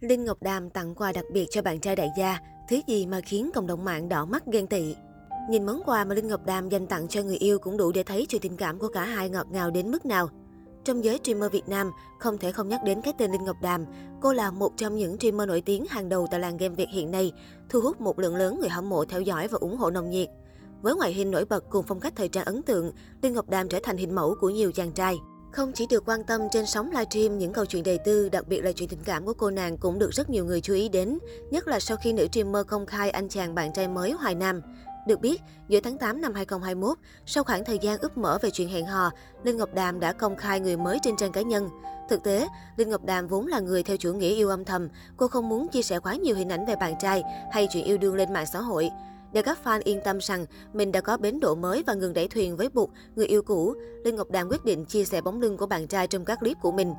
Linh Ngọc Đàm tặng quà đặc biệt cho bạn trai đại gia, thứ gì mà khiến cộng đồng mạng đỏ mắt ghen tị. Nhìn món quà mà Linh Ngọc Đàm dành tặng cho người yêu cũng đủ để thấy chuyện tình cảm của cả hai ngọt ngào đến mức nào. Trong giới streamer Việt Nam, không thể không nhắc đến cái tên Linh Ngọc Đàm. Cô là một trong những streamer nổi tiếng hàng đầu tại làng game Việt hiện nay, thu hút một lượng lớn người hâm mộ theo dõi và ủng hộ nồng nhiệt. Với ngoại hình nổi bật cùng phong cách thời trang ấn tượng, Linh Ngọc Đàm trở thành hình mẫu của nhiều chàng trai. Không chỉ được quan tâm trên sóng livestream, những câu chuyện đời tư, đặc biệt là chuyện tình cảm của cô nàng cũng được rất nhiều người chú ý đến, nhất là sau khi nữ streamer công khai anh chàng bạn trai mới Hoài Nam. Được biết, giữa tháng 8 năm 2021, sau khoảng thời gian ướp mở về chuyện hẹn hò, Linh Ngọc Đàm đã công khai người mới trên trang cá nhân. Thực tế, Linh Ngọc Đàm vốn là người theo chủ nghĩa yêu âm thầm, cô không muốn chia sẻ quá nhiều hình ảnh về bạn trai hay chuyện yêu đương lên mạng xã hội. Để các fan yên tâm rằng mình đã có bến độ mới và ngừng đẩy thuyền với Bụt, người yêu cũ, Linh Ngọc Đàm quyết định chia sẻ bóng lưng của bạn trai trong các clip của mình.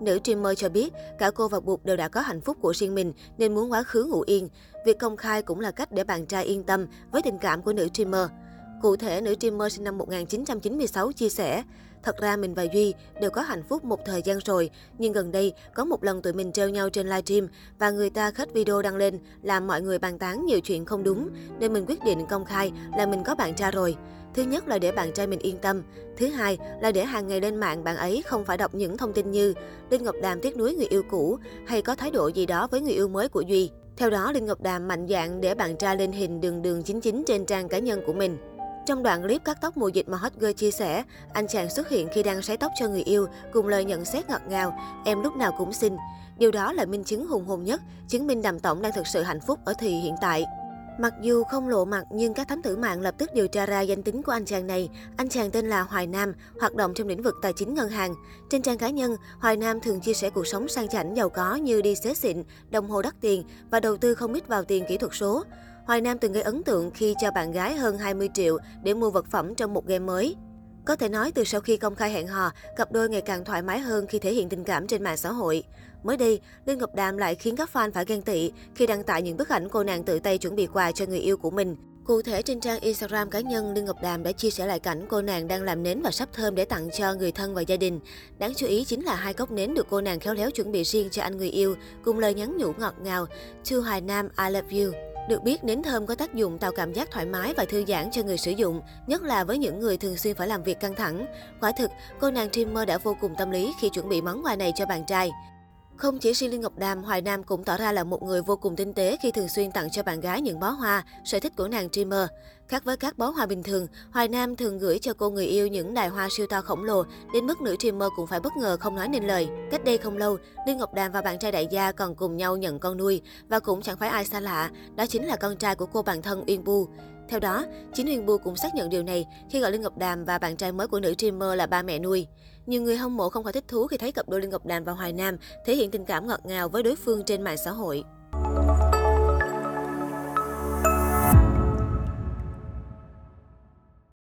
Nữ streamer cho biết cả cô và Bụt đều đã có hạnh phúc của riêng mình nên muốn quá khứ ngủ yên. Việc công khai cũng là cách để bạn trai yên tâm với tình cảm của nữ streamer. Cụ thể, nữ streamer sinh năm 1996 chia sẻ, Thật ra mình và Duy đều có hạnh phúc một thời gian rồi, nhưng gần đây có một lần tụi mình treo nhau trên livestream và người ta khách video đăng lên làm mọi người bàn tán nhiều chuyện không đúng, nên mình quyết định công khai là mình có bạn trai rồi. Thứ nhất là để bạn trai mình yên tâm. Thứ hai là để hàng ngày lên mạng bạn ấy không phải đọc những thông tin như Linh Ngọc Đàm tiếc nuối người yêu cũ hay có thái độ gì đó với người yêu mới của Duy. Theo đó, Linh Ngọc Đàm mạnh dạn để bạn trai lên hình đường đường 99 trên trang cá nhân của mình. Trong đoạn clip cắt tóc mùa dịch mà Hot Girl chia sẻ, anh chàng xuất hiện khi đang sấy tóc cho người yêu cùng lời nhận xét ngọt ngào, em lúc nào cũng xinh. Điều đó là minh chứng hùng hồn nhất, chứng minh Đàm Tổng đang thực sự hạnh phúc ở thì hiện tại. Mặc dù không lộ mặt nhưng các thám tử mạng lập tức điều tra ra danh tính của anh chàng này. Anh chàng tên là Hoài Nam, hoạt động trong lĩnh vực tài chính ngân hàng. Trên trang cá nhân, Hoài Nam thường chia sẻ cuộc sống sang chảnh giàu có như đi xế xịn, đồng hồ đắt tiền và đầu tư không ít vào tiền kỹ thuật số. Hoài Nam từng gây ấn tượng khi cho bạn gái hơn 20 triệu để mua vật phẩm trong một game mới. Có thể nói từ sau khi công khai hẹn hò, cặp đôi ngày càng thoải mái hơn khi thể hiện tình cảm trên mạng xã hội. Mới đây, Liên Ngọc Đàm lại khiến các fan phải ghen tị khi đăng tải những bức ảnh cô nàng tự tay chuẩn bị quà cho người yêu của mình. Cụ thể trên trang Instagram cá nhân, Liên Ngọc Đàm đã chia sẻ lại cảnh cô nàng đang làm nến và sắp thơm để tặng cho người thân và gia đình. Đáng chú ý chính là hai cốc nến được cô nàng khéo léo chuẩn bị riêng cho anh người yêu, cùng lời nhắn nhủ ngọt ngào, To Hoài Nam, I love you. Được biết, nến thơm có tác dụng tạo cảm giác thoải mái và thư giãn cho người sử dụng, nhất là với những người thường xuyên phải làm việc căng thẳng. Quả thực, cô nàng trimmer đã vô cùng tâm lý khi chuẩn bị món quà này cho bạn trai. Không chỉ riêng liên Ngọc Đàm, Hoài Nam cũng tỏ ra là một người vô cùng tinh tế khi thường xuyên tặng cho bạn gái những bó hoa, sở thích của nàng dreamer Khác với các bó hoa bình thường, Hoài Nam thường gửi cho cô người yêu những đài hoa siêu to khổng lồ, đến mức nữ dreamer cũng phải bất ngờ không nói nên lời. Cách đây không lâu, liên Ngọc Đàm và bạn trai đại gia còn cùng nhau nhận con nuôi, và cũng chẳng phải ai xa lạ, đó chính là con trai của cô bạn thân Uyên Bu. Theo đó, chính Huyền Bu cũng xác nhận điều này khi gọi Linh Ngọc Đàm và bạn trai mới của nữ streamer là ba mẹ nuôi. Nhiều người hâm mộ không khỏi thích thú khi thấy cặp đôi Linh Ngọc Đàm và Hoài Nam thể hiện tình cảm ngọt ngào với đối phương trên mạng xã hội.